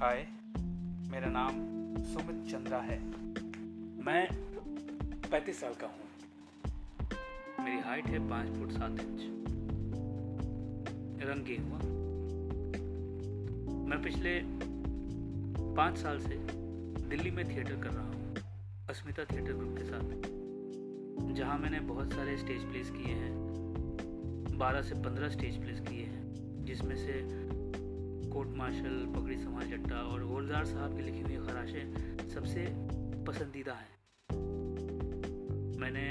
हाय, मेरा नाम सुमित चंद्रा है। मैं पैंतीस साल का हूँ। मेरी हाइट है पाँच फुट सात इंच। रंग गेहुआ मैं पिछले पाँच साल से दिल्ली में थिएटर कर रहा हूँ, अस्मिता थिएटर ग्रुप के साथ। जहाँ मैंने बहुत सारे स्टेज प्लेस किए हैं। बारह से पंद्रह स्टेज प्लेस किए हैं, जिसमें से मार्शल पगड़ी समाज जट्टा और गोलजार साहब की लिखी हुई खराशें सबसे पसंदीदा हैं। मैंने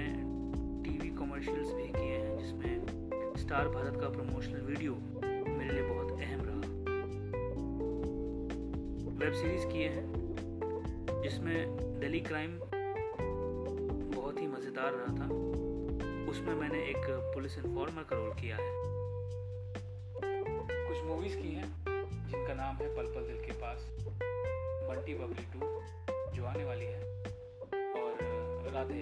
टीवी कमर्शियल्स भी किए हैं जिसमें स्टार भारत का प्रमोशनल वीडियो मेरे लिए बहुत अहम रहा। वेब सीरीज़ किए हैं, जिसमें दिल्ली क्राइम बहुत ही मज़ेदार रहा था। उसमें मैंने एक पुलिस इन्फॉर्मर का रोल किया है। कुछ मूवीज़ की हैं नाम है पल पल दिल के पास। बंटी बबली टू, जो आने वाली है। और राधे।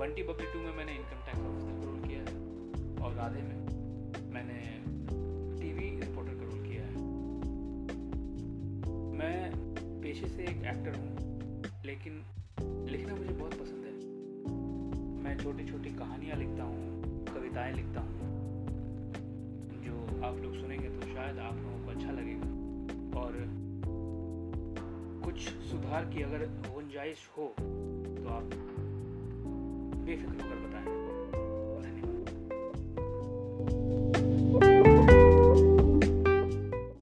बंटी बबली टू में मैंने इनकम टैक्स ऑफिसर का रोल किया है। और राधे में मैंने टीवी रिपोर्टर का रोल किया है। मैं पेशे से एक एक्टर हूँ, लेकिन लिखना मुझे बहुत पसंद है। मैं छोटी छोटी कहानियाँ लिखता हूँ, कविताएँ लिखता हूँ, जो आप लोग सुनेंगे तो शायद आप लोगों अच्छा लगेगा। और कुछ सुधार की अगर गुंजाइश हो तो आप बेफिक्र होकर बताएँ।